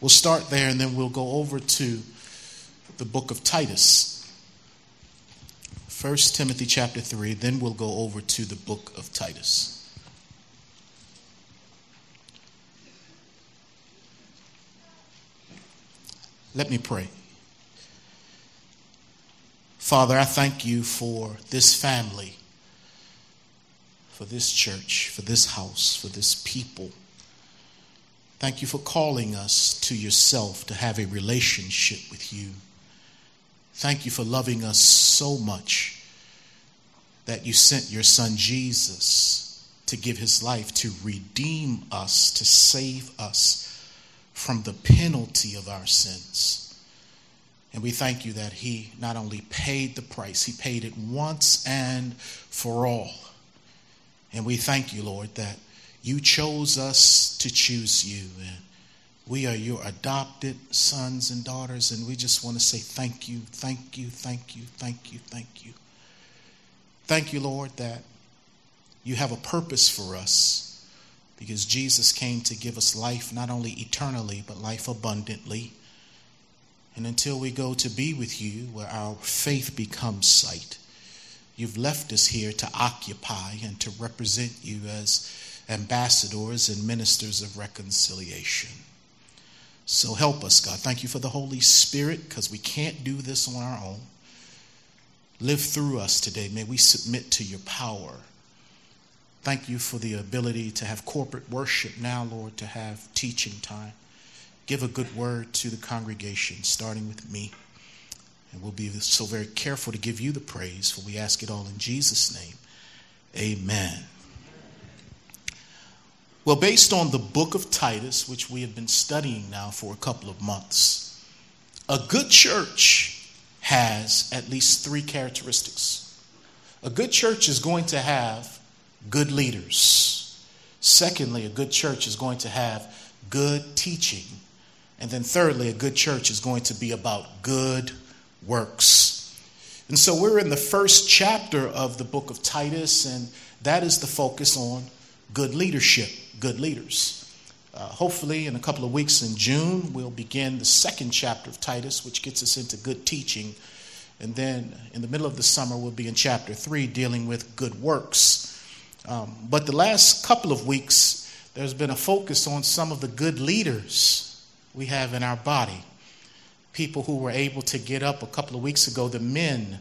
We'll start there and then we'll go over to the book of Titus. 1 Timothy chapter 3, then we'll go over to the book of Titus. Let me pray. Father, I thank you for this family, for this church, for this house, for this people. Thank you for calling us to yourself to have a relationship with you. Thank you for loving us so much that you sent your son Jesus to give his life to redeem us, to save us from the penalty of our sins. And we thank you that he not only paid the price, he paid it once and for all. And we thank you, Lord, that you chose us to choose you. And we are your adopted sons and daughters. And we just want to say thank you, thank you, thank you, thank you, thank you. Thank you, Lord, that you have a purpose for us because Jesus came to give us life not only eternally, but life abundantly. And until we go to be with you, where our faith becomes sight, you've left us here to occupy and to represent you as ambassadors and ministers of reconciliation. So help us, God. Thank you for the Holy Spirit because we can't do this on our own. Live through us today. May we submit to your power Thank you for the ability to have corporate worship now, Lord, to have teaching time. Give a good word to the congregation, starting with me. And we'll be so very careful to give you the praise, for we ask it all in Jesus' name. Amen. Well, based on the book of Titus, which we have been studying now for a couple of months, a good church has at least three characteristics. A good church is going to have good leaders. Secondly, a good church is going to have good teaching. And then thirdly, a good church is going to be about good works. And so we're in the first chapter of the book of Titus, and that is the focus on good leadership, good leaders. Uh, hopefully, in a couple of weeks in June, we'll begin the second chapter of Titus, which gets us into good teaching. And then in the middle of the summer, we'll be in chapter three, dealing with good works. Um, but the last couple of weeks, there's been a focus on some of the good leaders we have in our body. People who were able to get up a couple of weeks ago, the men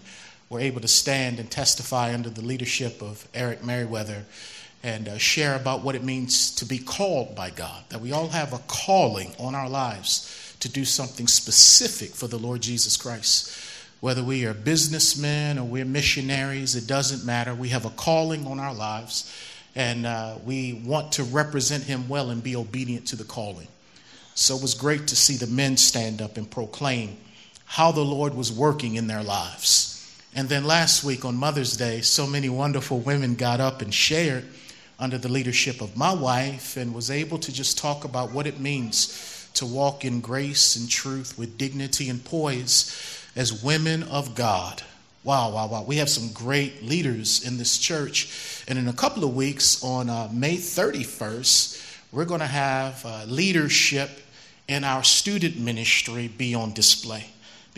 were able to stand and testify under the leadership of Eric Merriweather and uh, share about what it means to be called by God. That we all have a calling on our lives to do something specific for the Lord Jesus Christ. Whether we are businessmen or we're missionaries, it doesn't matter. We have a calling on our lives, and uh, we want to represent Him well and be obedient to the calling. So it was great to see the men stand up and proclaim how the Lord was working in their lives. And then last week on Mother's Day, so many wonderful women got up and shared under the leadership of my wife and was able to just talk about what it means to walk in grace and truth with dignity and poise as women of God. Wow, wow, wow. We have some great leaders in this church. And in a couple of weeks, on uh, May 31st, we're going to have uh, leadership in our student ministry be on display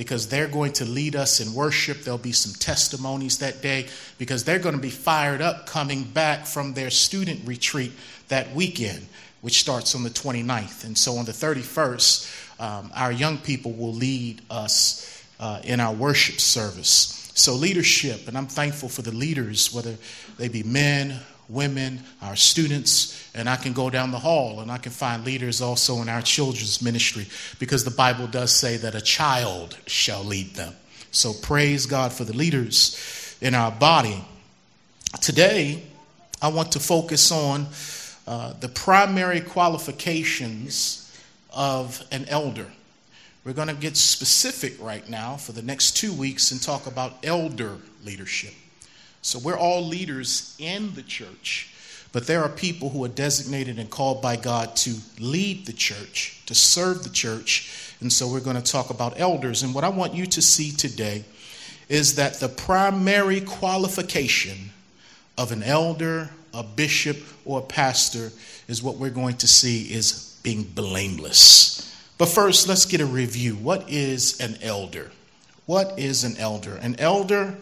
because they're going to lead us in worship. There'll be some testimonies that day because they're going to be fired up coming back from their student retreat that weekend, which starts on the 29th. And so on the 31st, um, our young people will lead us uh, in our worship service. So, leadership, and I'm thankful for the leaders, whether they be men, women, our students, and I can go down the hall and I can find leaders also in our children's ministry because the Bible does say that a child shall lead them. So, praise God for the leaders in our body. Today, I want to focus on uh, the primary qualifications of an elder. We're going to get specific right now for the next two weeks and talk about elder leadership. So, we're all leaders in the church, but there are people who are designated and called by God to lead the church, to serve the church. And so, we're going to talk about elders. And what I want you to see today is that the primary qualification of an elder, a bishop, or a pastor is what we're going to see is being blameless But first, let's get a review. What is an elder? What is an elder? An elder,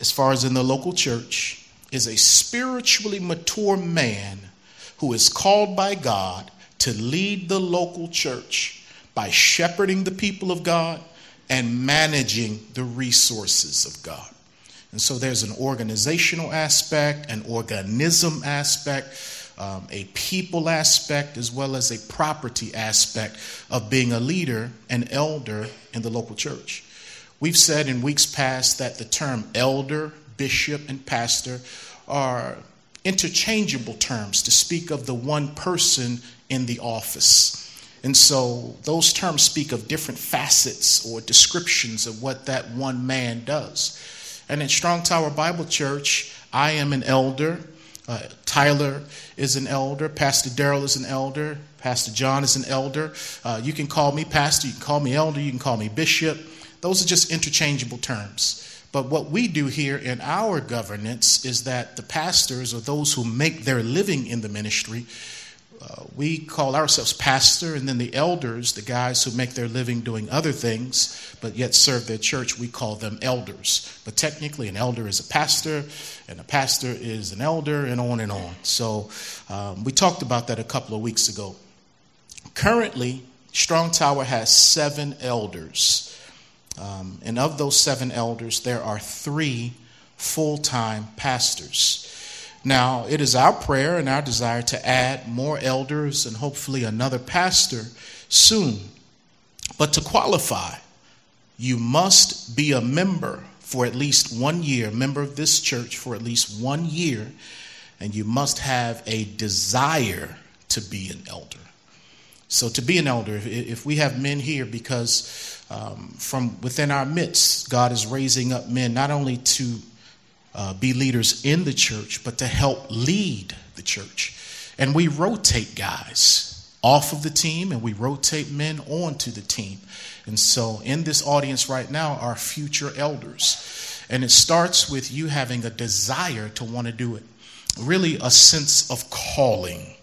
as far as in the local church, is a spiritually mature man who is called by God to lead the local church by shepherding the people of God and managing the resources of God. And so there's an organizational aspect, an organism aspect, um, a people aspect, as well as a property aspect of being a leader, an elder in the local church. We've said in weeks past that the term elder, bishop, and pastor are interchangeable terms to speak of the one person in the office. And so those terms speak of different facets or descriptions of what that one man does. And at Strong Tower Bible Church, I am an elder. Uh, Tyler is an elder. Pastor Daryl is an elder. Pastor John is an elder. Uh, you can call me pastor. You can call me elder. You can call me bishop. Those are just interchangeable terms. But what we do here in our governance is that the pastors or those who make their living in the ministry uh, we call ourselves pastor, and then the elders, the guys who make their living doing other things but yet serve their church, we call them elders. But technically, an elder is a pastor, and a pastor is an elder, and on and on. So um, we talked about that a couple of weeks ago. Currently, Strong Tower has seven elders. Um, and of those seven elders, there are three full time pastors. Now, it is our prayer and our desire to add more elders and hopefully another pastor soon. But to qualify, you must be a member for at least one year, member of this church for at least one year, and you must have a desire to be an elder. So, to be an elder, if we have men here, because um, from within our midst, God is raising up men not only to uh, be leaders in the church, but to help lead the church. And we rotate guys off of the team and we rotate men onto the team. And so, in this audience right now are future elders. And it starts with you having a desire to want to do it, really, a sense of calling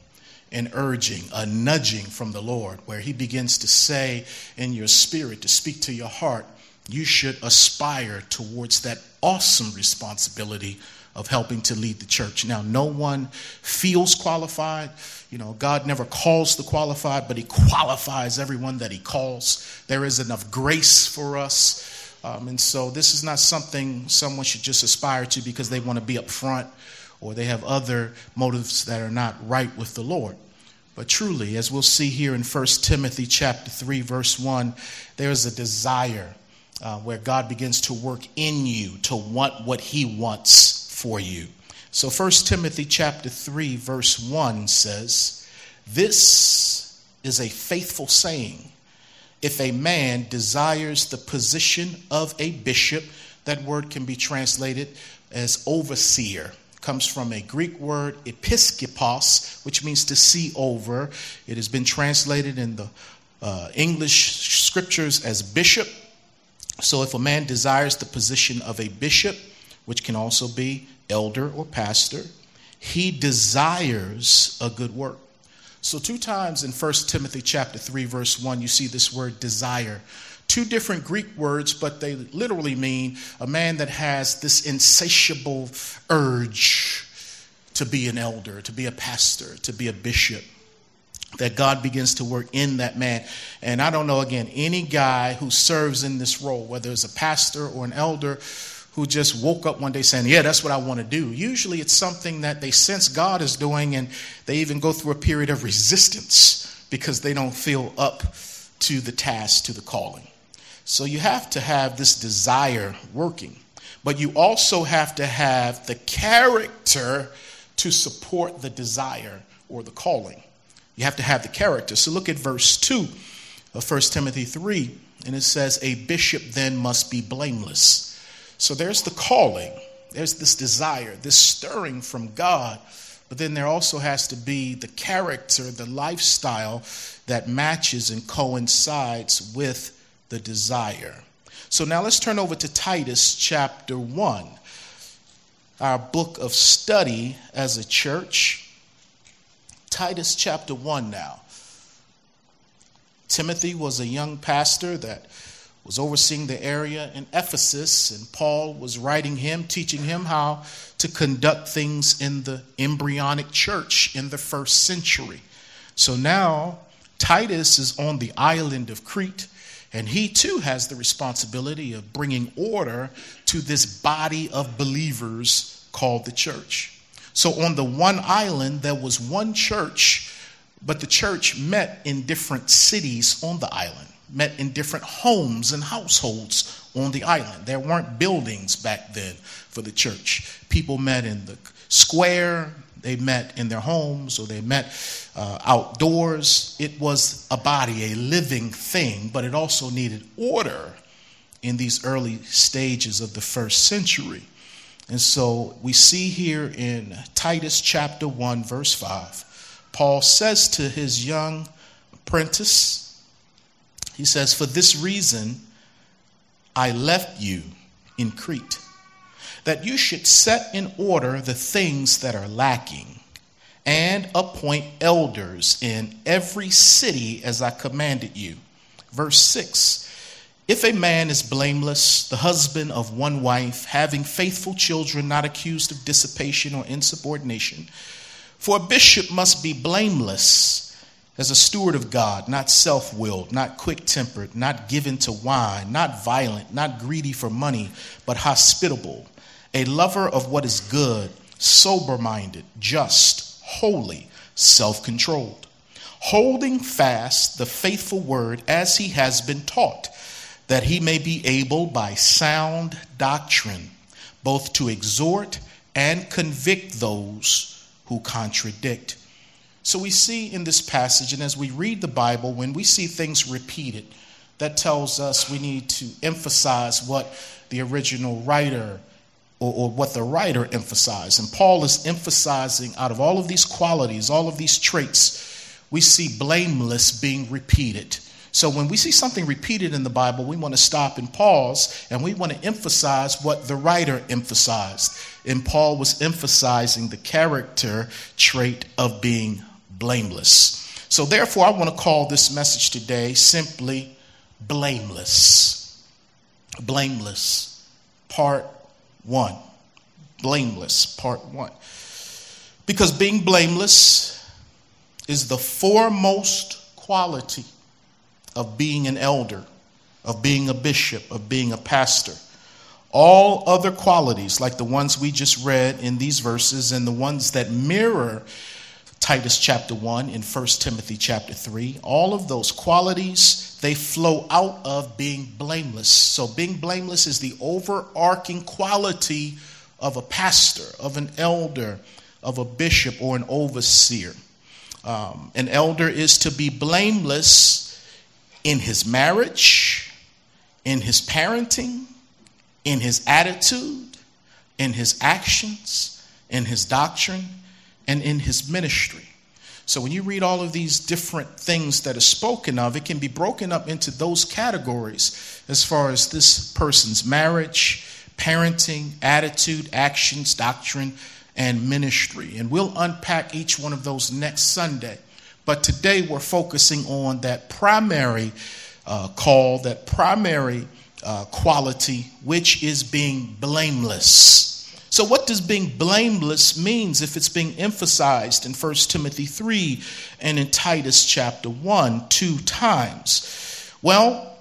and urging, a nudging from the Lord, where He begins to say in your spirit, to speak to your heart, you should aspire towards that awesome responsibility of helping to lead the church. Now, no one feels qualified. You know, God never calls the qualified, but He qualifies everyone that He calls. There is enough grace for us. Um, and so, this is not something someone should just aspire to because they want to be up front or they have other motives that are not right with the Lord. But truly, as we'll see here in 1 Timothy chapter 3, verse 1, there is a desire uh, where God begins to work in you to want what he wants for you. So 1 Timothy chapter 3 verse 1 says, "This is a faithful saying. If a man desires the position of a bishop, that word can be translated as overseer." Comes from a Greek word episkopos, which means to see over. It has been translated in the uh, English scriptures as bishop so if a man desires the position of a bishop, which can also be elder or pastor, he desires a good work. So two times in 1 Timothy chapter 3 verse 1 you see this word desire. Two different Greek words but they literally mean a man that has this insatiable urge to be an elder, to be a pastor, to be a bishop that God begins to work in that man. And I don't know, again, any guy who serves in this role, whether it's a pastor or an elder, who just woke up one day saying, Yeah, that's what I want to do. Usually it's something that they sense God is doing, and they even go through a period of resistance because they don't feel up to the task, to the calling. So you have to have this desire working, but you also have to have the character to support the desire or the calling. You have to have the character. So look at verse 2 of 1 Timothy 3, and it says, A bishop then must be blameless. So there's the calling, there's this desire, this stirring from God, but then there also has to be the character, the lifestyle that matches and coincides with the desire. So now let's turn over to Titus chapter 1, our book of study as a church. Titus chapter 1 now. Timothy was a young pastor that was overseeing the area in Ephesus, and Paul was writing him, teaching him how to conduct things in the embryonic church in the first century. So now Titus is on the island of Crete, and he too has the responsibility of bringing order to this body of believers called the church. So on the one island, there was one church, but the church met in different cities on the island, met in different homes and households on the island. There weren't buildings back then for the church. People met in the square, they met in their homes, or they met uh, outdoors. It was a body, a living thing, but it also needed order in these early stages of the first century. And so we see here in Titus chapter 1, verse 5, Paul says to his young apprentice, he says, For this reason I left you in Crete, that you should set in order the things that are lacking, and appoint elders in every city as I commanded you. Verse 6 if a man is blameless, the husband of one wife, having faithful children, not accused of dissipation or insubordination, for a bishop must be blameless as a steward of God, not self willed, not quick tempered, not given to wine, not violent, not greedy for money, but hospitable, a lover of what is good, sober minded, just, holy, self controlled, holding fast the faithful word as he has been taught that he may be able by sound doctrine both to exhort and convict those who contradict. So we see in this passage, and as we read the Bible, when we see things repeated, that tells us we need to emphasize what the original writer or, or, what the writer emphasized. And Paul is emphasizing out of all of these qualities, all of these traits, we see blameless being repeated. So when we see something repeated in the Bible, we want to stop and pause and we want to emphasize what the writer emphasized. And Paul was emphasizing the character trait of being blameless. So therefore, I want to call this message today simply blameless. Blameless, part one. Blameless, part one. Because being blameless is the foremost quality of being an elder, of being a bishop, of being a pastor. All other qualities, like the ones we just read in these verses and the ones that mirror Titus chapter 1 and 1 Timothy chapter 3, all of those qualities, they flow out of being blameless. So, being blameless is the overarching quality of a pastor, of an elder, of a bishop, or an overseer. Um, an elder is to be blameless in his marriage, in his parenting, in his attitude, in his actions, in his doctrine, and in his ministry. So when you read all of these different things that are spoken of, it can be broken up into those categories as far as this person's marriage, parenting, attitude, actions, doctrine, and ministry. And we'll unpack each one of those next Sunday. But today we're focusing on that primary uh, call, that primary uh, quality, which is being blameless. So, what does being blameless means if it's being emphasized in 1 Timothy 3 and in Titus chapter 1 two times? Well,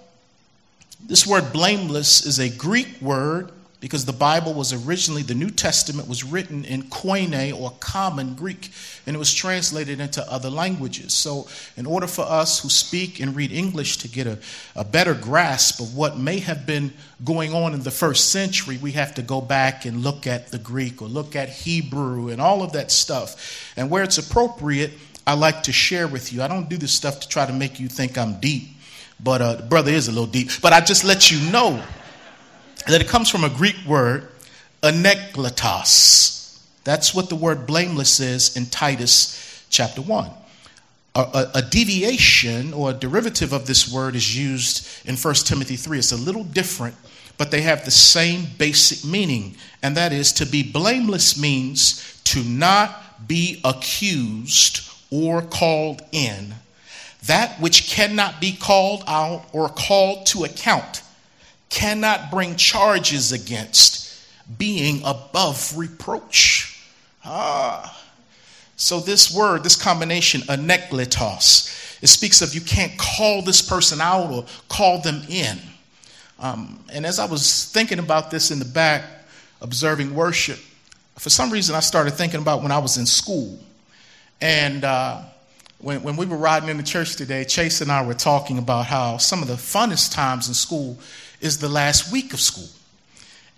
this word blameless is a Greek word because the Bible was originally, the New Testament was written in Koine or common Greek, and it was translated into other languages. So, in order for us who speak and read English to get a, a better grasp of what may have been going on in the first century, we have to go back and look at the Greek or look at Hebrew and all of that stuff. And where it's appropriate, I like to share with you. I don't do this stuff to try to make you think I'm deep, but uh, brother is a little deep. But I just let you know that it comes from a Greek word, anekletos. That's what the word blameless is in Titus chapter 1. A, a, a, deviation or a derivative of this word is used in 1 Timothy 3. It's a little different, but they have the same basic meaning, and that is to be blameless means to not be accused or called in, that which cannot be called out or called to account cannot bring charges against being above reproach. Ah. So, this word, this combination, anekletos, it speaks of you can't call this person out or call them in. Um, and as I was thinking about this in the back, observing worship, for some reason I started thinking about when I was in school. And uh, when, when we were riding in the church today, Chase and I were talking about how some of the funnest times in school is the last week of school.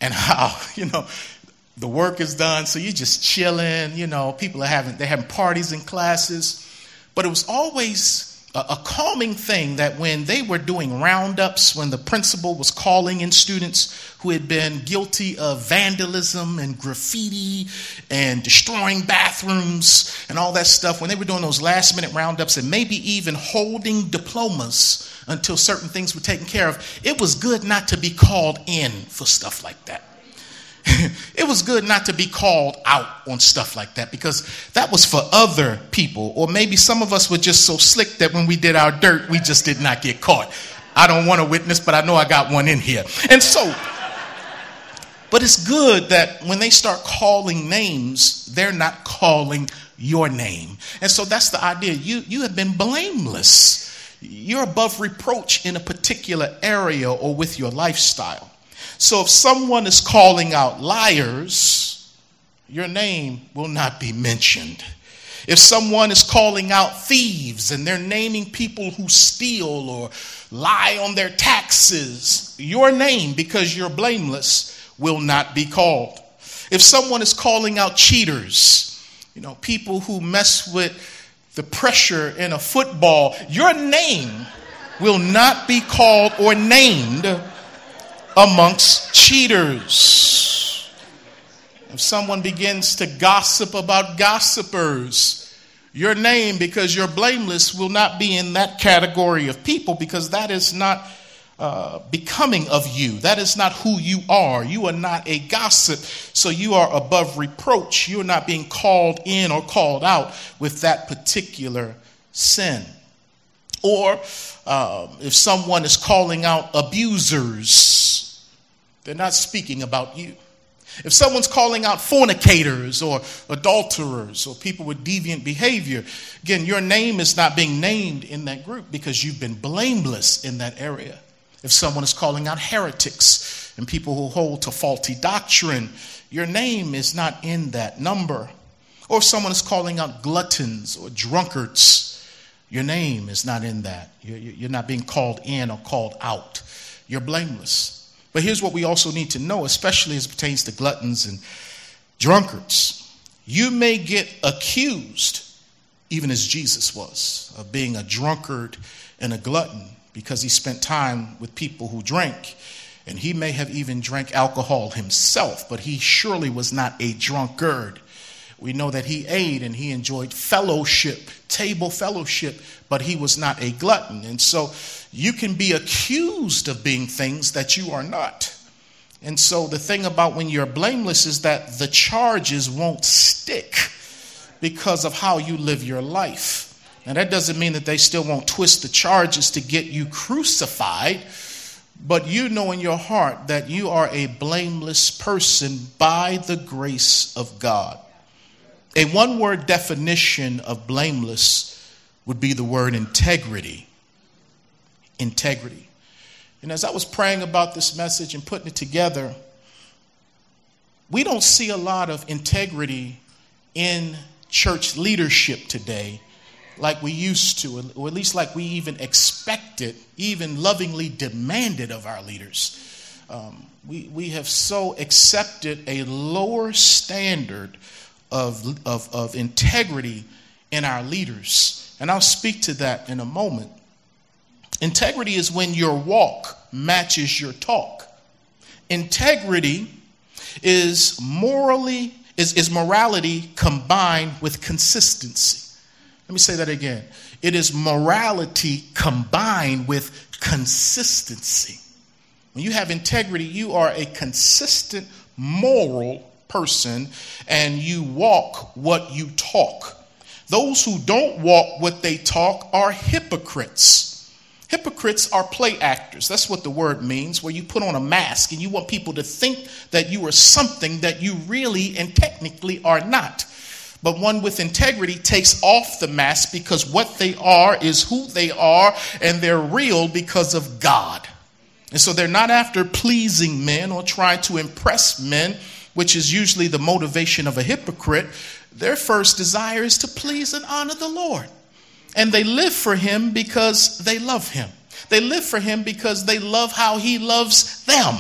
And how, you know, the work is done, so you're just chilling, you know, people are having, they're having parties in classes. But it was always a, calming thing that when they were doing roundups, when the principal was calling in students who had been guilty of vandalism and graffiti and destroying bathrooms and all that stuff, when they were doing those last minute roundups and maybe even holding diplomas until certain things were taken care of, it was good not to be called in for stuff like that. it was good not to be called out on stuff like that because that was for other people. Or maybe some of us were just so slick that when we did our dirt, we just did not get caught. I don't want a witness, but I know I got one in here. And so, but it's good that when they start calling names, they're not calling your name. And so that's the idea. You, you have been blameless. You're above reproach in a particular area or with your lifestyle. So if someone is calling out liars, your name will not be mentioned. If someone is calling out thieves and they're naming people who steal or lie on their taxes, your name, because you're blameless, will not be called. If someone is calling out cheaters, you know, people who mess with the pressure in a football, your name will not be called or named amongst cheaters. If someone begins to gossip about gossipers, your name, because you're blameless, will not be in that category of people because that is not uh, becoming of you. That is not who you are. You are not a gossip, so you are above reproach. You are not being called in or called out with that particular sin. Or uh, if someone is calling out abusers, they're not speaking about you. If someone's calling out fornicators or adulterers or people with deviant behavior, again, your name is not being named in that group because you've been blameless in that area. If someone is calling out heretics and people who hold to faulty doctrine, your name is not in that number. Or if someone is calling out gluttons or drunkards, your name is not in that. You're not being called in or called out. You're blameless. But here's what we also need to know, especially as pertains to gluttons and drunkards. You may get accused, even as Jesus was, of being a drunkard and a glutton because he spent time with people who drank. And he may have even drank alcohol himself, but he surely was not a drunkard. We know that he ate and he enjoyed fellowship, table fellowship, but he was not a glutton. And so you can be accused of being things that you are not. And so the thing about when you're blameless is that the charges won't stick because of how you live your life. Now, that doesn't mean that they still won't twist the charges to get you crucified, but you know in your heart that you are a blameless person by the grace of God. A one word definition of blameless would be the word integrity integrity. And as I was praying about this message and putting it together, we don't see a lot of integrity in church leadership today like we used to, or at least like we even expected, even lovingly demanded of our leaders. Um, we, we have so accepted a lower standard of, of, of integrity in our leaders. And I'll speak to that in a moment. Integrity is when your walk matches your talk. Integrity is morally is, is morality combined with consistency. Let me say that again. It is morality combined with consistency. When you have integrity, you are a consistent moral person and you walk what you talk. Those who don't walk what they talk are hypocrites. Hypocrites are play actors. That's what the word means, where you put on a mask and you want people to think that you are something that you really and technically are not. But one with integrity takes off the mask because what they are is who they are, and they're real because of God. And so they're not after pleasing men or trying to impress men, which is usually the motivation of a hypocrite. Their first desire is to please and honor the Lord. And they live for him because they love him. They live for him because they love how he loves them.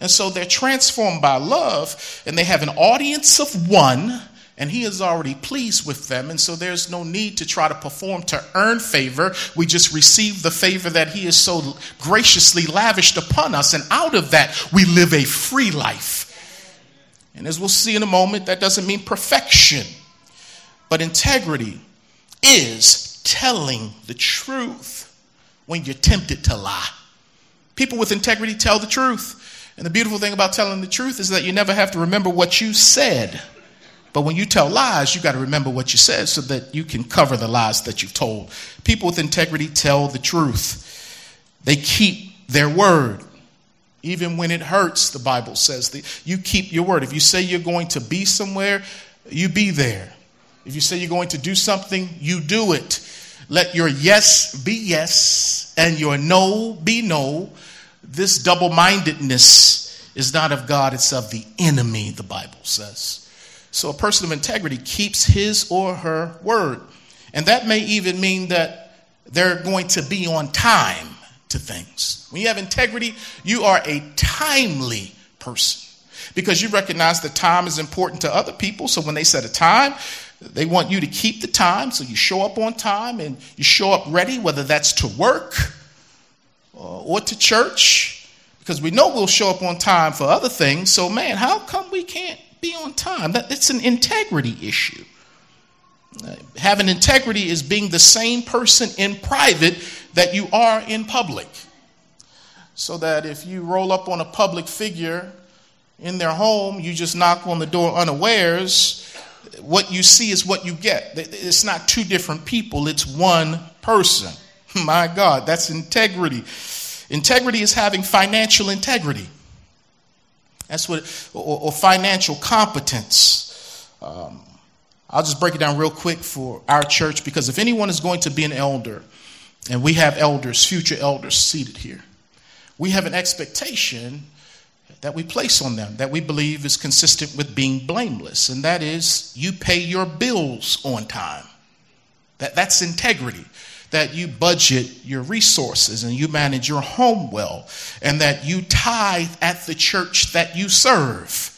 And so they're transformed by love, and they have an audience of one, and he is already pleased with them. And so there's no need to try to perform to earn favor. We just receive the favor that he has so graciously lavished upon us, and out of that, we live a free life. And as we'll see in a moment, that doesn't mean perfection, but integrity is telling the truth when you're tempted to lie. People with integrity tell the truth. And the beautiful thing about telling the truth is that you never have to remember what you said. But when you tell lies, you got to remember what you said so that you can cover the lies that you've told. People with integrity tell the truth, they keep their word. Even when it hurts, the Bible says that you keep your word. If you say you're going to be somewhere, you be there. If you say you're going to do something, you do it. Let your yes be yes and your no be no. This double mindedness is not of God, it's of the enemy, the Bible says. So a person of integrity keeps his or her word. And that may even mean that they're going to be on time to things. When you have integrity, you are a timely person because you recognize that time is important to other people. So when they set a time, they want you to keep the time, so you show up on time and you show up ready, whether that's to work or to church, because we know we'll show up on time for other things. So, man, how come we can't be on time? That, it's an integrity issue. Uh, having integrity is being the same person in private that you are in public. So that if you roll up on a public figure in their home, you just knock on the door unawares what you see is what you get. It's not two different people, it's one person. My God, that's integrity. Integrity is having financial integrity. That's what, or, or financial competence. Um, I'll just break it down real quick for our church because if anyone is going to be an elder, and we have elders, future elders seated here, we have an expectation that we place on them that we believe is consistent with being blameless, and that is you pay your bills on time. That, that's integrity. That you budget your resources and you manage your home well, and that you tithe at the church that you serve.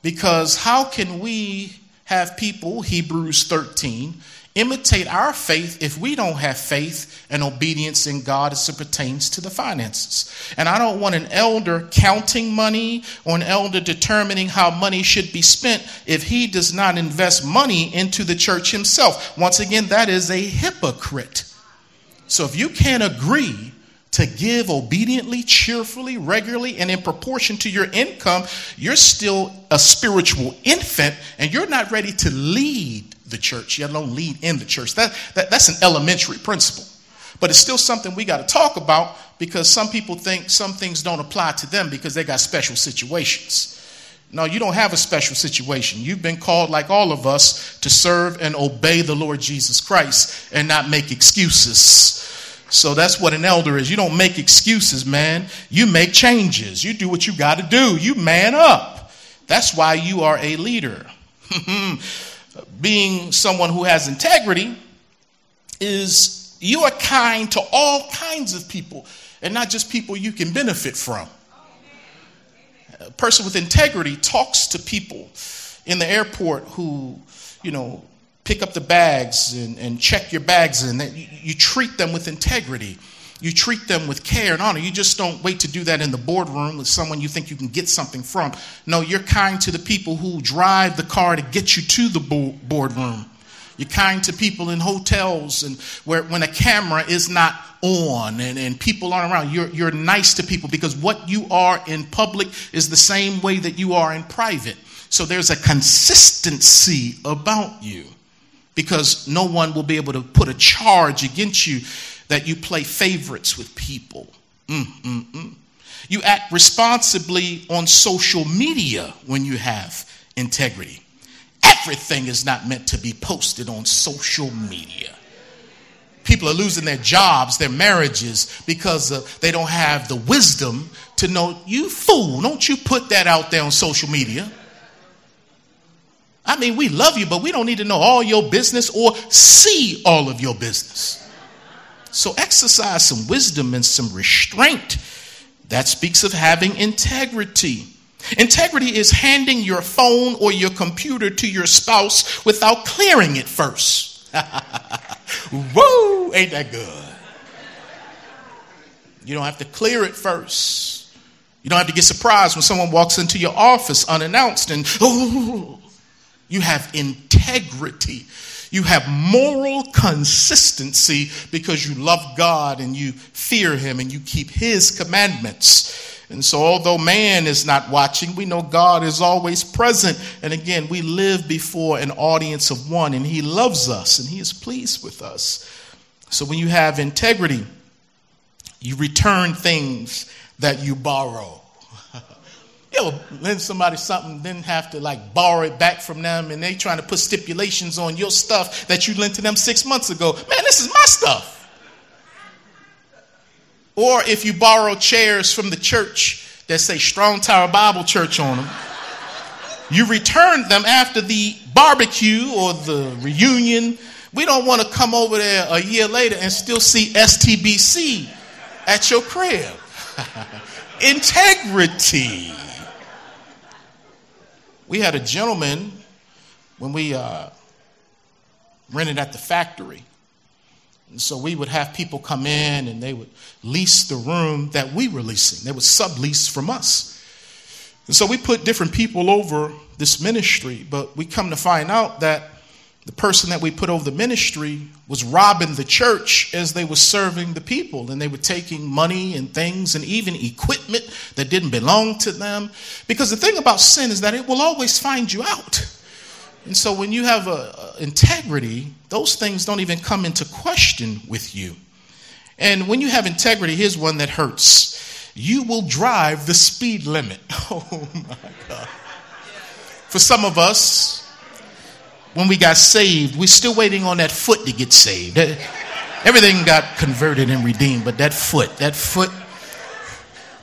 Because how can we have people, Hebrews 13, imitate our faith if we don't have faith and obedience in God as it pertains to the finances. And I don't want an elder counting money or an elder determining how money should be spent if he does not invest money into the church himself. Once again, that is a hypocrite. So if you can't agree to give obediently, cheerfully, regularly, and in proportion to your income, you're still a spiritual infant and you're not ready to lead the church, yet alone lead in the church. That, that, that's an elementary principle. But it's still something we got to talk about because some people think some things don't apply to them because they got special situations. No, you don't have a special situation. You've been called, like all of us, to serve and obey the Lord Jesus Christ and not make excuses. So that's what an elder is. You don't make excuses, man. You make changes. You do what you got to do. You man up. That's why you are a leader. being someone who has integrity is you are kind to all kinds of people and not just people you can benefit from. A person with integrity talks to people in the airport who, you know, pick up the bags and, and check your bags and you, you treat them with integrity. You treat them with care and honor. You just don't wait to do that in the boardroom with someone you think you can get something from. No, you're kind to the people who drive the car to get you to the boardroom. You're kind to people in hotels and where when a camera is not on and, and people aren't around. You're, you're nice to people because what you are in public is the same way that you are in private. So there's a consistency about you. Because no one will be able to put a charge against you that you play favorites with people. Mm-mm-mm. You act responsibly on social media when you have integrity. Everything is not meant to be posted on social media. People are losing their jobs, their marriages, because uh, they don't have the wisdom to know, you fool, don't you put that out there on social media. I mean, we love you, but we don't need to know all your business or see all of your business. So exercise some wisdom and some restraint. That speaks of having integrity. Integrity is handing your phone or your computer to your spouse without clearing it first. Whoa, ain't that good? You don't have to clear it first. You don't have to get surprised when someone walks into your office unannounced and, oh, you have integrity. You have moral consistency because you love God and you fear Him and you keep His commandments. And so, although man is not watching, we know God is always present. And again, we live before an audience of one, and He loves us and He is pleased with us. So, when you have integrity, you return things that you borrow. You ever lend somebody something, then have to like borrow it back from them, and they trying to put stipulations on your stuff that you lent to them six months ago. Man, this is my stuff. Or if you borrow chairs from the church that say Strong Tower Bible Church on them, you return them after the barbecue or the reunion. We don't want to come over there a year later and still see STBC at your crib. Integrity. We had a gentleman when we uh, rented at the factory. And so we would have people come in and they would lease the room that we were leasing. They would sublease from us. And so we put different people over this ministry, but we come to find out that the person that we put over the ministry was robbing the church as they were serving the people and they were taking money and things and even equipment that didn't belong to them. Because the thing about sin is that it will always find you out. And so when you have a, a integrity those things don't even come into question with you. And when you have integrity here's one that hurts. You will drive the speed limit. Oh my god. For some of us when we got saved, we're still waiting on that foot to get saved. Everything got converted and redeemed, but that foot, that foot,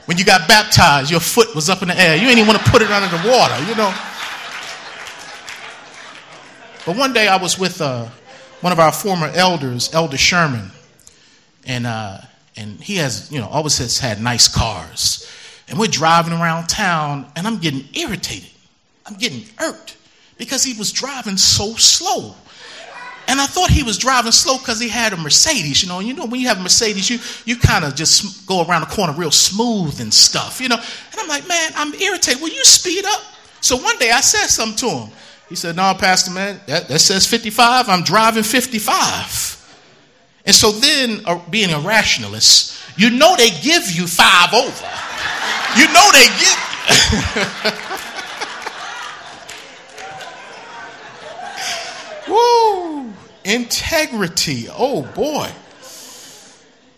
when you got baptized, your foot was up in the air. You didn't even want to put it under the water, you know. But one day I was with uh, one of our former elders, Elder Sherman, and uh, and he has, you know, always has had nice cars. And we're driving around town, and I'm getting irritated. I'm getting irked because he was driving so slow. And I thought he was driving slow because he had a Mercedes. You know, you know when you have a Mercedes, you you kind of just go around the corner real smooth and stuff. You know, and I'm like, man, I'm irritated. Will you speed up? So one day I said something to him. He said, No, Pastor, man, that, that says 55. I'm driving 55. And so then, uh, being a rationalist, you know they give you five over. You know they give. Woo! Integrity. Oh boy.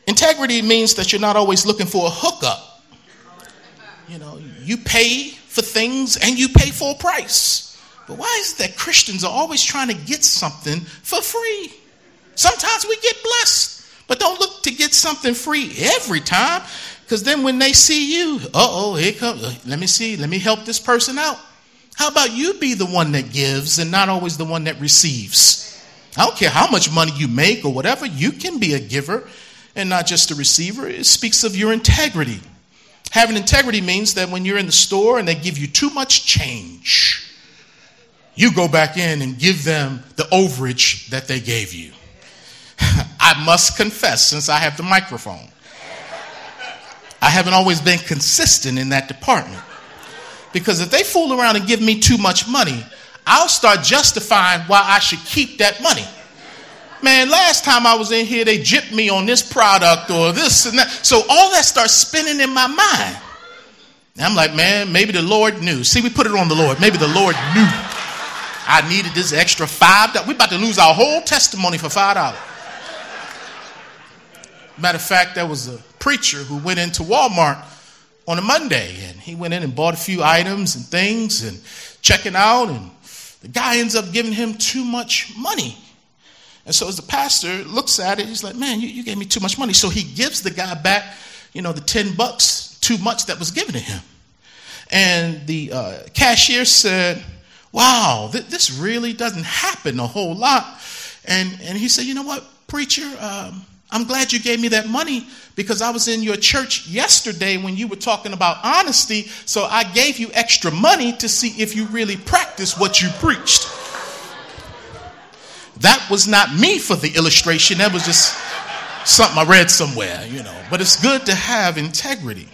Integrity means that you're not always looking for a hookup. You know, you pay for things and you pay for a price. But why is it that Christians are always trying to get something for free? Sometimes we get blessed, but don't look to get something free every time. Because then when they see you, uh oh, here comes, let me see, let me help this person out. How about you be the one that gives and not always the one that receives? I don't care how much money you make or whatever, you can be a giver and not just a receiver. It speaks of your integrity. Having integrity means that when you're in the store and they give you too much change, you go back in and give them the overage that they gave you. I must confess, since I have the microphone, I haven't always been consistent in that department. Because if they fool around and give me too much money, I'll start justifying why I should keep that money. Man, last time I was in here, they gypped me on this product or this and that. So all that starts spinning in my mind. And I'm like, man, maybe the Lord knew. See, we put it on the Lord. Maybe the Lord knew. I needed this extra five. We're about to lose our whole testimony for five dollars. Matter of fact, there was a preacher who went into Walmart on a Monday and he went in and bought a few items and things and checking out and the guy ends up giving him too much money. And so as the pastor looks at it, he's like, man, you, you gave me too much money. So he gives the guy back, you know, the 10 bucks too much that was given to him. And the uh, cashier said, wow, th- this really doesn't happen a whole lot. And, and he said, you know what, preacher, um, I'm glad you gave me that money because I was in your church yesterday when you were talking about honesty. So I gave you extra money to see if you really practice what you preached. That was not me for the illustration. That was just something I read somewhere, you know. But it's good to have integrity.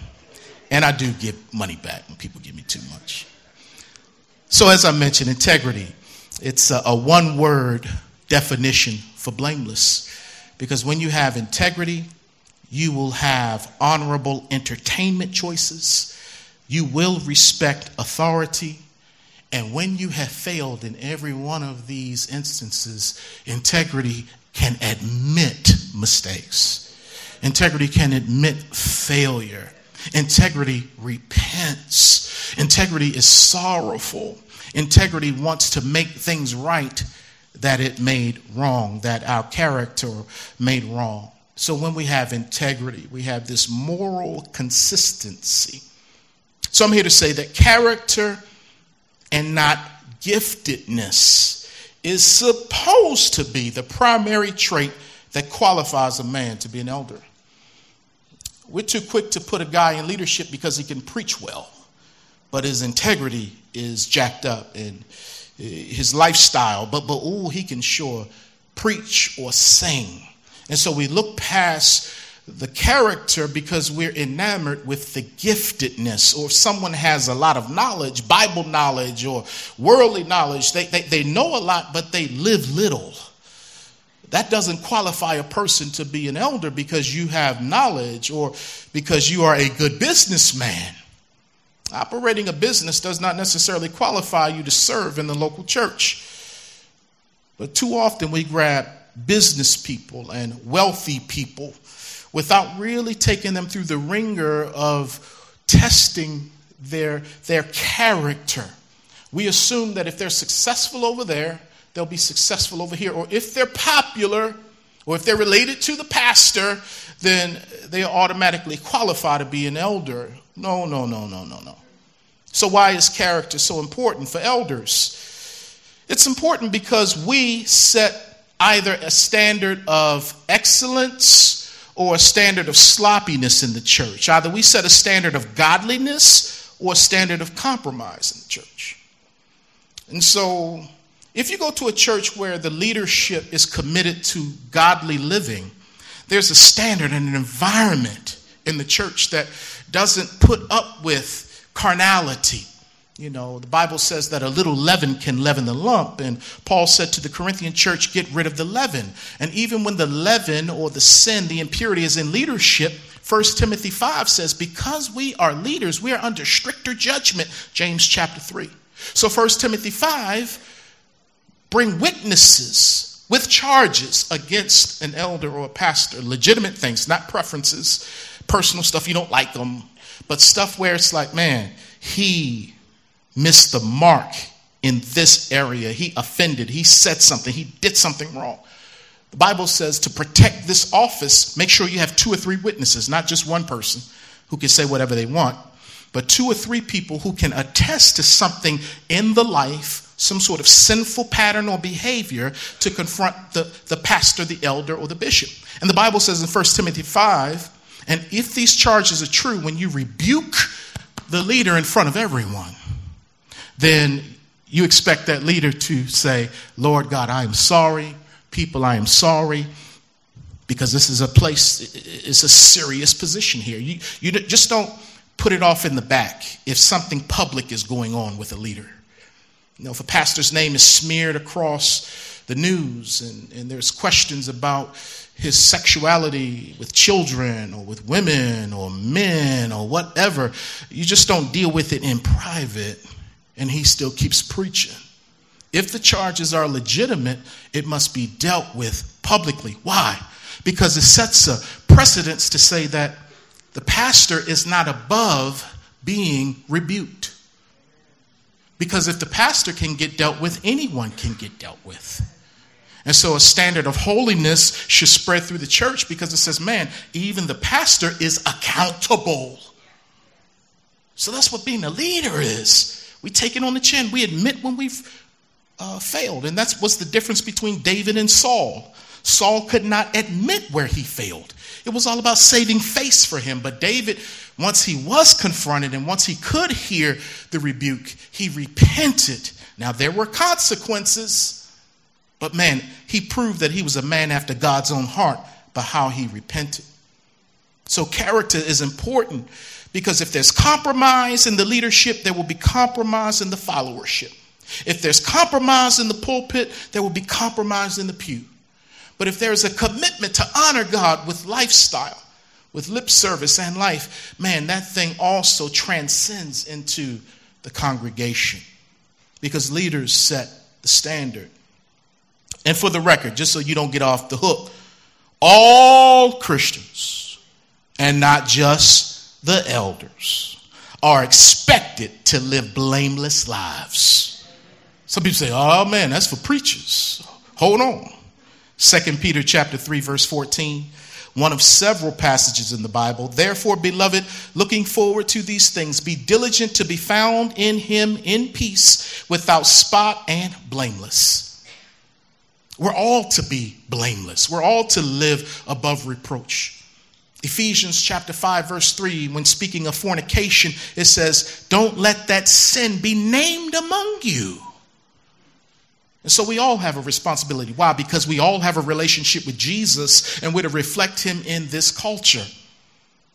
And I do give money back when people give me too much. So, as I mentioned, integrity, it's a, a one word definition for blameless. Because when you have integrity, you will have honorable entertainment choices, you will respect authority. And when you have failed in every one of these instances, integrity can admit mistakes. Integrity can admit failure. Integrity repents. Integrity is sorrowful. Integrity wants to make things right that it made wrong, that our character made wrong. So when we have integrity, we have this moral consistency. So I'm here to say that character and not giftedness is supposed to be the primary trait that qualifies a man to be an elder. We're too quick to put a guy in leadership because he can preach well, but his integrity is jacked up and his lifestyle, but but oh, he can sure preach or sing. And so we look past the character because we're enamored with the giftedness. Or if someone has a lot of knowledge, Bible knowledge or worldly knowledge, they, they, they know a lot, but they live little. That doesn't qualify a person to be an elder because you have knowledge or because you are a good businessman. Operating a business does not necessarily qualify you to serve in the local church. But too often we grab business people and wealthy people without really taking them through the wringer of testing their, their character. We assume that if they're successful over there, they'll be successful over here. Or if they're popular, or if they're related to the pastor, then they automatically qualify to be an elder. No, no, no, no, no, no. So, why is character so important for elders? It's important because we set either a standard of excellence or a standard of sloppiness in the church. Either we set a standard of godliness or a standard of compromise in the church. And so, if you go to a church where the leadership is committed to godly living, there's a standard and an environment in the church that doesn't put up with carnality. You know, the Bible says that a little leaven can leaven the lump. And Paul said to the Corinthian church, get rid of the leaven. And even when the leaven or the sin, the impurity is in leadership, 1 Timothy 5 says, because we are leaders, we are under stricter judgment, James chapter 3. So 1 Timothy 5, bring witnesses with charges against an elder or a pastor, legitimate things, not preferences, personal stuff, you don't like them, but stuff where it's like, man, he missed the mark in this area. He offended, he said something, he did something wrong. The Bible says to protect this office, make sure you have two or three witnesses, not just one person who can say whatever they want, but two or three people who can attest to something in the life, some sort of sinful pattern or behavior to confront the, the pastor, the elder, or the bishop. And the Bible says in 1 Timothy 5 and if these charges are true, when you rebuke the leader in front of everyone, then you expect that leader to say, Lord God, I am sorry. People, I am sorry. Because this is a place, it's a serious position here. You, you just don't put it off in the back if something public is going on with a leader. You know, if a pastor's name is smeared across the news and, and there's questions about his sexuality with children or with women or men or whatever. You just don't deal with it in private, and he still keeps preaching. If the charges are legitimate, it must be dealt with publicly. Why? Because it sets a precedence to say that the pastor is not above being rebuked. Because if the pastor can get dealt with, anyone can get dealt with. And so a standard of holiness should spread through the church because it says, man, even the pastor is accountable. So that's what being a leader is. We take it on the chin. We admit when we've uh, failed. And that's what's the difference between David and Saul. Saul could not admit where he failed. It was all about saving face for him. But David, once he was confronted and once he could hear the rebuke, he repented. Now, there were consequences. But man, he proved that he was a man after God's own heart by how he repented. So, character is important because if there's compromise in the leadership, there will be compromise in the followership. If there's compromise in the pulpit, there will be compromise in the pew. But if there's a commitment to honor God with lifestyle, with lip service and life, man, that thing also transcends into the congregation because leaders set the standard. And for the record, just so you don't get off the hook, all Christians, and not just the elders, are expected to live blameless lives. Some people say, oh man, that's for preachers. Hold on. 2 Peter chapter 3, verse 14 one of several passages in the Bible. Therefore, beloved, looking forward to these things, be diligent to be found in him in peace, without spot and blameless. We're all to be blameless. We're all to live above reproach. Ephesians chapter 5 verse 3 when speaking of fornication it says don't let that sin be named among you. And so we all have a responsibility. Why? Because we all have a relationship with Jesus and we're to reflect him in this culture.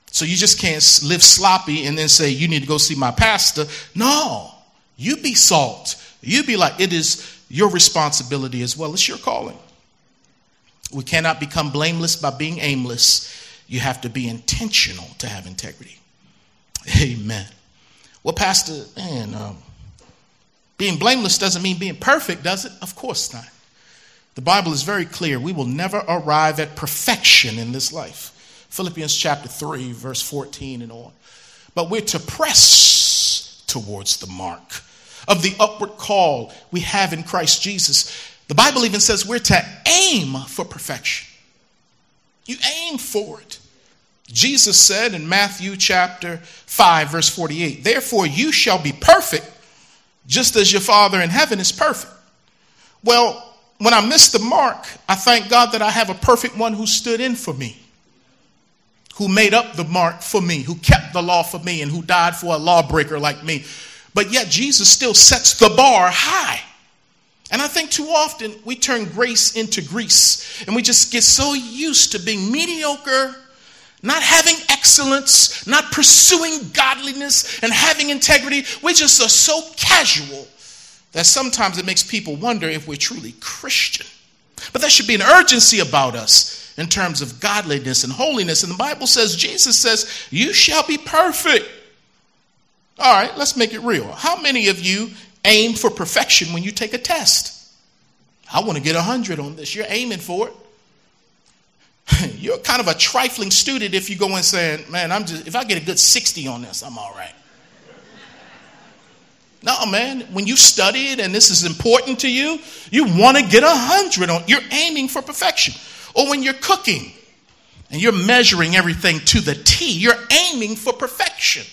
So you just can't live sloppy and then say you need to go see my pastor. No. You be salt. You be like it is your responsibility as well. It's your calling. We cannot become blameless by being aimless. You have to be intentional to have integrity. Amen. Well, Pastor, man, um, being blameless doesn't mean being perfect, does it? Of course not. The Bible is very clear. We will never arrive at perfection in this life. Philippians chapter 3, verse 14 and on. But we're to press towards the mark of the upward call we have in Christ Jesus. The Bible even says we're to aim for perfection. You aim for it. Jesus said in Matthew chapter 5, verse 48, Therefore you shall be perfect, just as your Father in heaven is perfect. Well, when I missed the mark, I thank God that I have a perfect one who stood in for me, who made up the mark for me, who kept the law for me, and who died for a lawbreaker like me. But yet Jesus still sets the bar high. And I think too often we turn grace into grease and we just get so used to being mediocre, not having excellence, not pursuing godliness and having integrity. We just are so casual that sometimes it makes people wonder if we're truly Christian. But there should be an urgency about us in terms of godliness and holiness. And the Bible says, Jesus says, You shall be perfect all right, let's make it real. How many of you aim for perfection when you take a test? I want to get 100 on this. You're aiming for it. You're kind of a trifling student if you go and say, man, I'm just, if I get a good 60 on this, I'm all right. No, man, when you study it and this is important to you, you want to get a 100 on You're aiming for perfection. Or when you're cooking and you're measuring everything to the T, you're aiming for perfection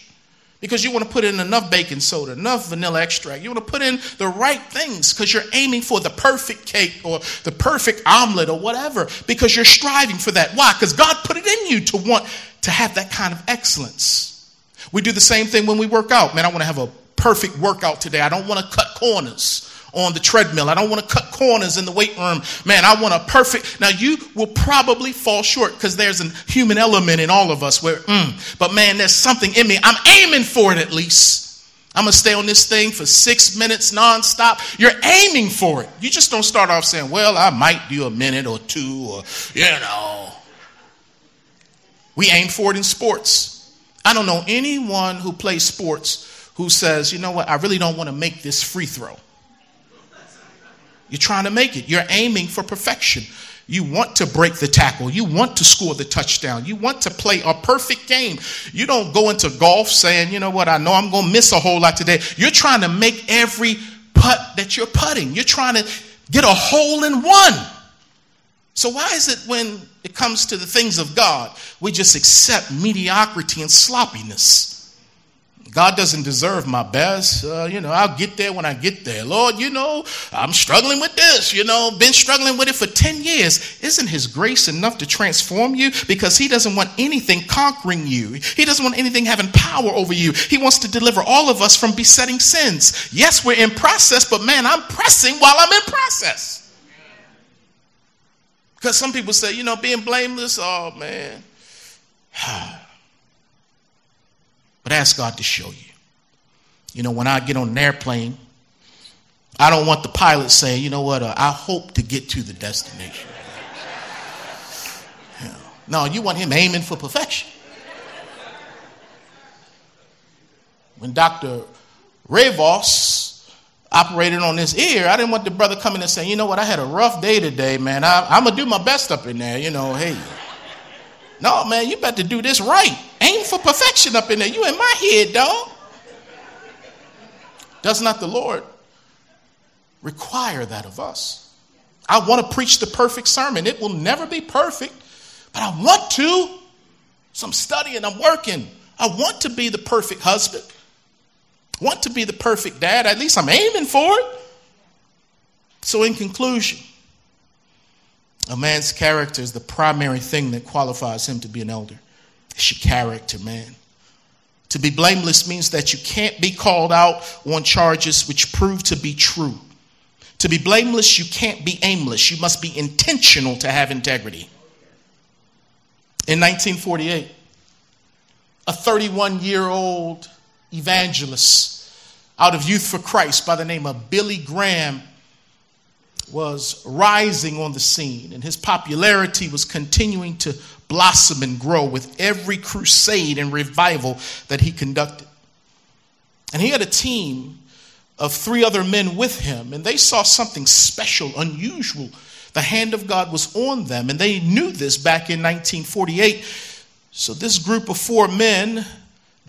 because you want to put in enough baking soda, enough vanilla extract. You want to put in the right things because you're aiming for the perfect cake or the perfect omelet or whatever because you're striving for that. Why? Because God put it in you to want to have that kind of excellence. We do the same thing when we work out. Man, I want to have a perfect workout today. I don't want to cut corners on the treadmill. I don't want to cut corners in the weight room. Man, I want a perfect. Now, you will probably fall short because there's a human element in all of us where, mm, but man, there's something in me. I'm aiming for it at least. I'm going to stay on this thing for six minutes nonstop. You're aiming for it. You just don't start off saying, well, I might do a minute or two, or, you know. We aim for it in sports. I don't know anyone who plays sports who says, you know what, I really don't want to make this free throw. You're trying to make it. You're aiming for perfection. You want to break the tackle. You want to score the touchdown. You want to play a perfect game. You don't go into golf saying, you know what, I know I'm going to miss a whole lot today. You're trying to make every putt that you're putting. You're trying to get a hole in one. So, why is it when it comes to the things of God, we just accept mediocrity and sloppiness? God doesn't deserve my best. Uh, you know, I'll get there when I get there. Lord, you know, I'm struggling with this, you know, been struggling with it for 10 years. Isn't His grace enough to transform you? Because He doesn't want anything conquering you, He doesn't want anything having power over you. He wants to deliver all of us from besetting sins. Yes, we're in process, but man, I'm pressing while I'm in process. Because some people say, you know, being blameless, oh man. But ask God to show you. You know, when I get on an airplane, I don't want the pilot saying, you know what, uh, I hope to get to the destination. Yeah. No, you want him aiming for perfection. When Dr. Rayvos operated on this ear, I didn't want the brother coming and saying, you know what, I had a rough day today, man. I, I'm going to do my best up in there, you know, hey. No, man, you better do this right. Aim for perfection up in there. You in my head, dog. Does not the Lord require that of us? I want to preach the perfect sermon. It will never be perfect, but I want to. So I'm studying, I'm working. I want to be the perfect husband. I want to be the perfect dad. At least I'm aiming for it. So, in conclusion, a man's character is the primary thing that qualifies him to be an elder. It's your character, man. To be blameless means that you can't be called out on charges which prove to be true. To be blameless, you can't be aimless. You must be intentional to have integrity. In 1948, a 31 year old evangelist out of Youth for Christ by the name of Billy Graham was rising on the scene, and his popularity was continuing to blossom and grow with every crusade and revival that he conducted. And he had a team of three other men with him, and they saw something special, unusual. The hand of God was on them, and they knew this back in 1948. So, this group of four men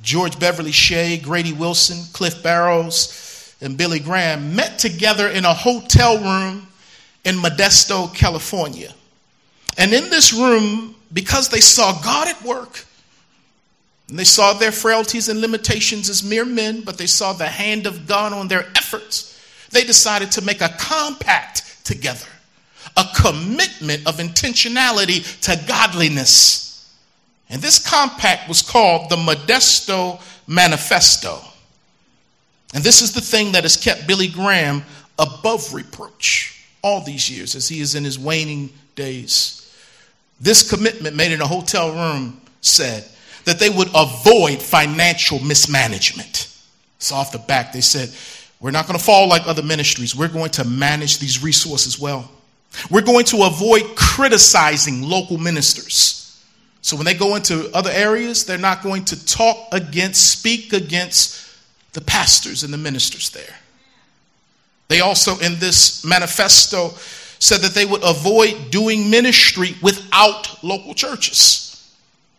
George Beverly Shea, Grady Wilson, Cliff Barrows, and Billy Graham met together in a hotel room in Modesto, California. And in this room, because they saw God at work, and they saw their frailties and limitations as mere men, but they saw the hand of God on their efforts, they decided to make a compact together, a commitment of intentionality to godliness. And this compact was called the Modesto Manifesto. And this is the thing that has kept Billy Graham above reproach all these years as he is in his waning days. This commitment made in a hotel room said that they would avoid financial mismanagement. So, off the back, they said, We're not going to fall like other ministries. We're going to manage these resources well. We're going to avoid criticizing local ministers. So, when they go into other areas, they're not going to talk against, speak against the pastors and the ministers there. They also, in this manifesto, said that they would avoid doing ministry without local churches.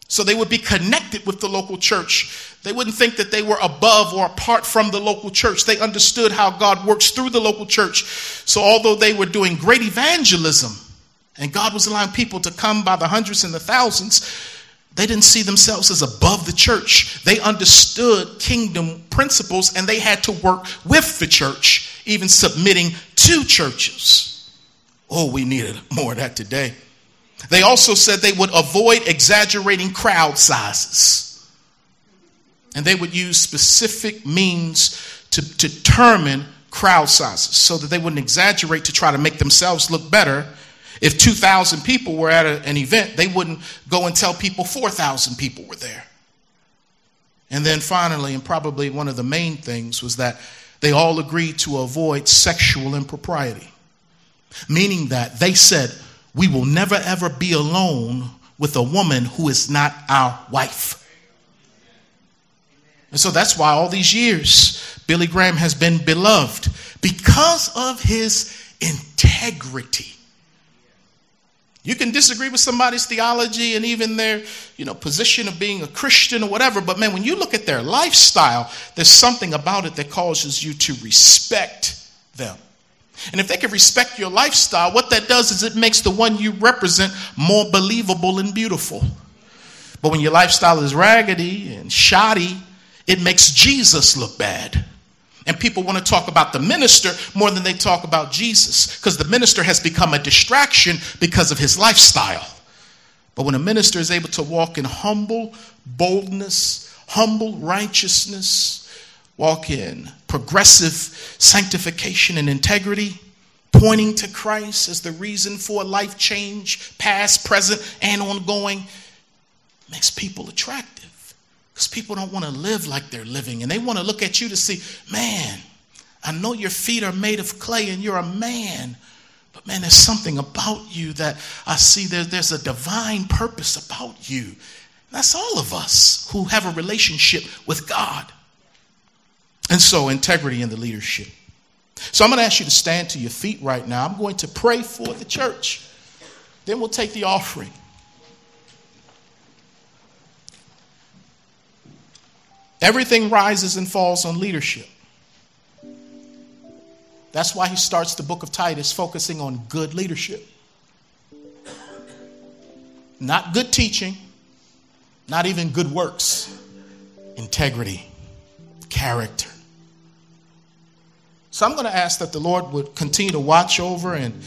So they would be connected with the local church. They wouldn't think that they were above or apart from the local church. They understood how God works through the local church. So although they were doing great evangelism and God was allowing people to come by the hundreds and the thousands, they didn't see themselves as above the church. They understood kingdom principles and they had to work with the church, even submitting to churches. Oh, we needed more of that today. They also said they would avoid exaggerating crowd sizes. And they would use specific means to, to determine crowd sizes so that they wouldn't exaggerate to try to make themselves look better if 2,000 people were at a, an event, they wouldn't go and tell people 4,000 people were there. And then finally, and probably one of the main things, was that they all agreed to avoid sexual impropriety. Meaning that they said, we will never ever be alone with a woman who is not our wife. And so that's why all these years, Billy Graham has been beloved because of his integrity. You can disagree with somebody's theology and even their, you know, position of being a Christian or whatever, but man, when you look at their lifestyle, there's something about it that causes you to respect them. And if they can respect your lifestyle, what that does is it makes the one you represent more believable and beautiful. But when your lifestyle is raggedy and shoddy, it makes Jesus look bad. And people want to talk about the minister more than they talk about Jesus because the minister has become a distraction because of his lifestyle. But when a minister is able to walk in humble boldness, humble righteousness, walk in progressive sanctification and integrity, pointing to Christ as the reason for life change, past, present, and ongoing, makes people attractive. Because people don't want to live like they're living, and they want to look at you to see, man, I know your feet are made of clay and you're a man. But man, there's something about you that I see there, there's a divine purpose about you. That's all of us who have a relationship with God. And so, integrity in the leadership. So, I'm going to ask you to stand to your feet right now. I'm going to pray for the church. Then we'll take the offering. Everything rises and falls on leadership. That's why he starts the book of Titus focusing on good leadership. Not good teaching, not even good works, integrity, character. So I'm going to ask that the Lord would continue to watch over and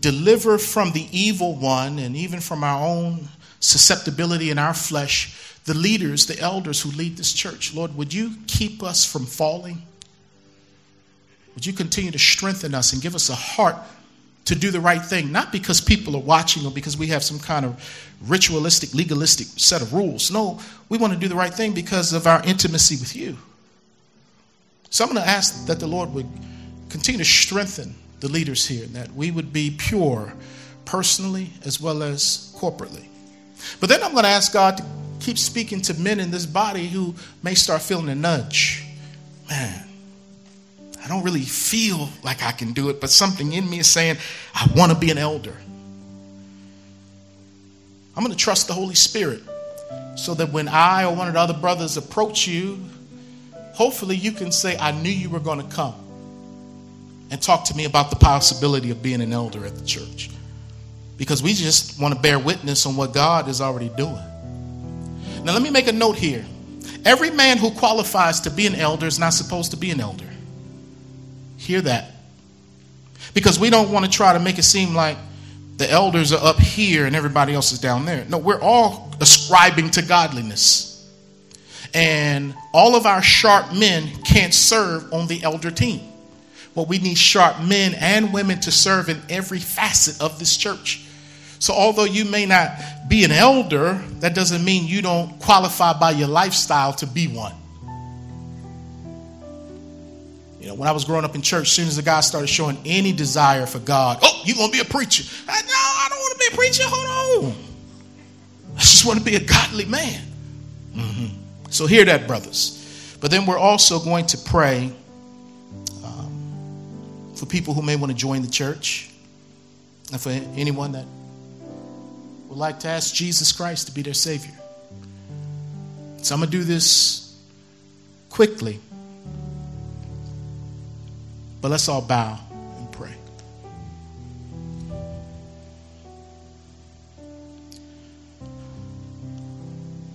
deliver from the evil one and even from our own susceptibility in our flesh the leaders, the elders who lead this church. Lord, would you keep us from falling? Would you continue to strengthen us and give us a heart to do the right thing? Not because people are watching or because we have some kind of ritualistic, legalistic set of rules. No, we want to do the right thing because of our intimacy with you. So I'm going to ask that the Lord would continue to strengthen the leaders here, and that we would be pure personally as well as corporately. But then I'm going to ask God to keep speaking to men in this body who may start feeling a nudge. Man, I don't really feel like I can do it, but something in me is saying, I want to be an elder. I'm going to trust the Holy Spirit so that when I or one of the other brothers approach you hopefully you can say, I knew you were going to come and talk to me about the possibility of being an elder at the church. Because we just want to bear witness on what God is already doing. Now, let me make a note here. Every man who qualifies to be an elder is not supposed to be an elder. Hear that. Because we don't want to try to make it seem like the elders are up here and everybody else is down there. No, we're all ascribing to godliness. And all of our sharp men can't serve on the elder team. But we need sharp men and women to serve in every facet of this church. So, although you may not be an elder, that doesn't mean you don't qualify by your lifestyle to be one. You know, when I was growing up in church, as soon as the guy started showing any desire for God, oh, you're going to be a preacher? I, no, I don't want to be a preacher. Hold on. I just want to be a godly man. Mm-hmm. So, hear that, brothers. But then we're also going to pray um, for people who may want to join the church and for anyone that would like to ask Jesus Christ to be their Savior. So, I'm going to do this quickly, but let's all bow and pray.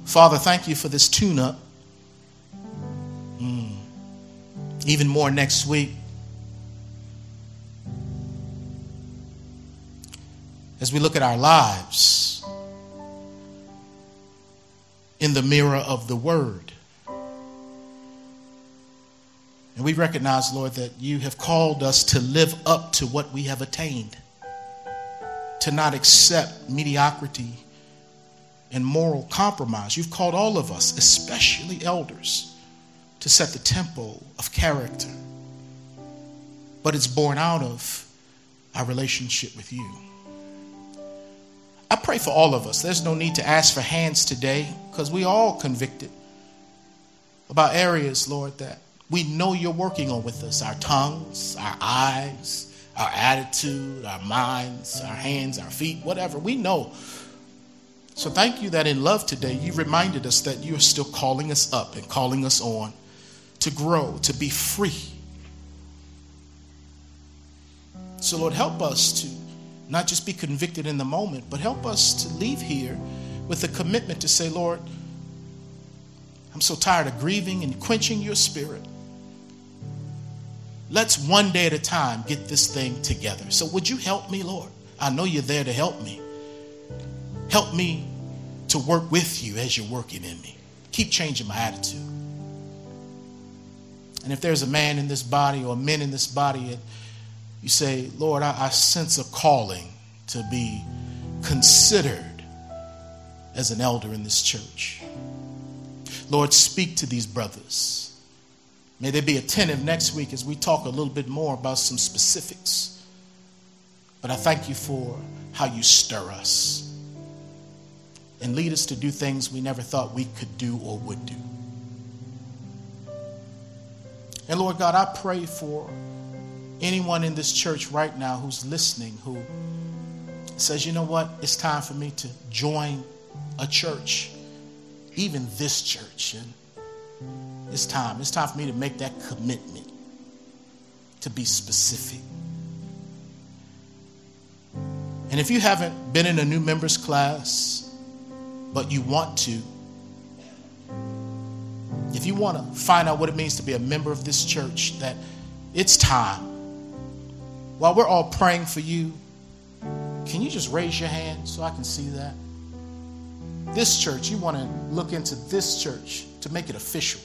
Father, thank you for this tune up. Mm. Even more next week. As we look at our lives in the mirror of the Word. And we recognize, Lord, that you have called us to live up to what we have attained, to not accept mediocrity and moral compromise. You've called all of us, especially elders, to set the tempo of character. But it's born out of our relationship with you. I pray for all of us. There's no need to ask for hands today because we all convicted about areas, Lord, that we know you're working on with us our tongues, our eyes, our attitude, our minds, our hands, our feet, whatever. We know. So thank you that in love today, you reminded us that you are still calling us up and calling us on to grow, to be free. So, Lord, help us to not just be convicted in the moment, but help us to leave here with a commitment to say, Lord, I'm so tired of grieving and quenching your spirit. Let's one day at a time get this thing together. So, would you help me, Lord? I know you're there to help me. Help me to work with you as you're working in me. Keep changing my attitude. And if there's a man in this body or men in this body, and you say, Lord, I, I sense a calling to be considered as an elder in this church. Lord, speak to these brothers. May they be attentive next week as we talk a little bit more about some specifics. But I thank you for how you stir us and lead us to do things we never thought we could do or would do. And Lord God, I pray for anyone in this church right now who's listening who says, you know what, it's time for me to join a church, even this church. And it's time. It's time for me to make that commitment to be specific. And if you haven't been in a new members class, but you want to, if you want to find out what it means to be a member of this church, that it's time. While we're all praying for you, can you just raise your hand so I can see that? This church, you want to look into this church to make it official.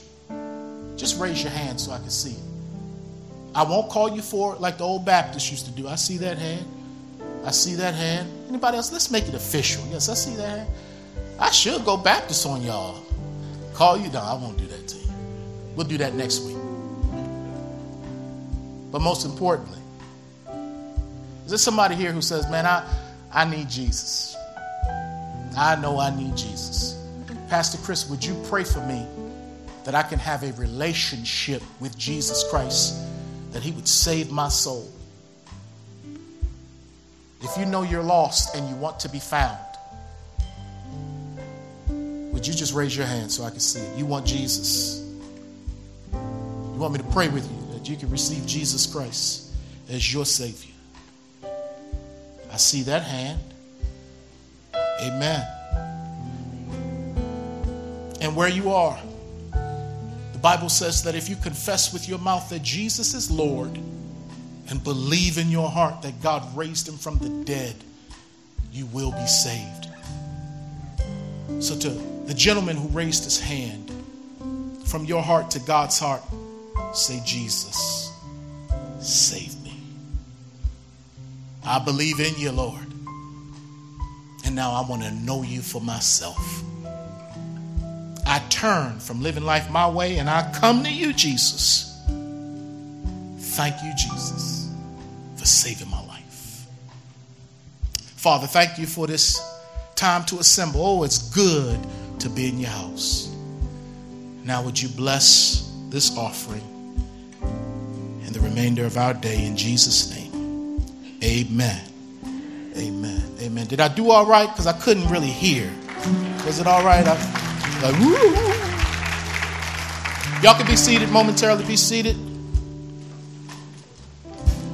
Just raise your hand so I can see it. I won't call you for it like the old Baptists used to do. I see that hand. I see that hand. Anybody else? Let's make it official. Yes, I see that hand. I should go Baptist on y'all. Call you down. I won't do that to you. We'll do that next week. But most importantly, is there somebody here who says, Man, I, I need Jesus? I know I need Jesus. Pastor Chris, would you pray for me that I can have a relationship with Jesus Christ, that He would save my soul. If you know you're lost and you want to be found, would you just raise your hand so I can see it? You want Jesus. You want me to pray with you that you can receive Jesus Christ as your Savior. I see that hand. Amen. And where you are, the Bible says that if you confess with your mouth that Jesus is Lord and believe in your heart that God raised him from the dead, you will be saved. So, to the gentleman who raised his hand, from your heart to God's heart, say, Jesus, save me. I believe in you, Lord. And now I want to know you for myself. I turn from living life my way and I come to you, Jesus. Thank you, Jesus, for saving my life. Father, thank you for this time to assemble. Oh, it's good to be in your house. Now, would you bless this offering and the remainder of our day in Jesus' name? Amen. Amen. Amen. Did I do all right? Because I couldn't really hear. Was it all right? I, like, woo. Y'all can be seated momentarily. Be seated.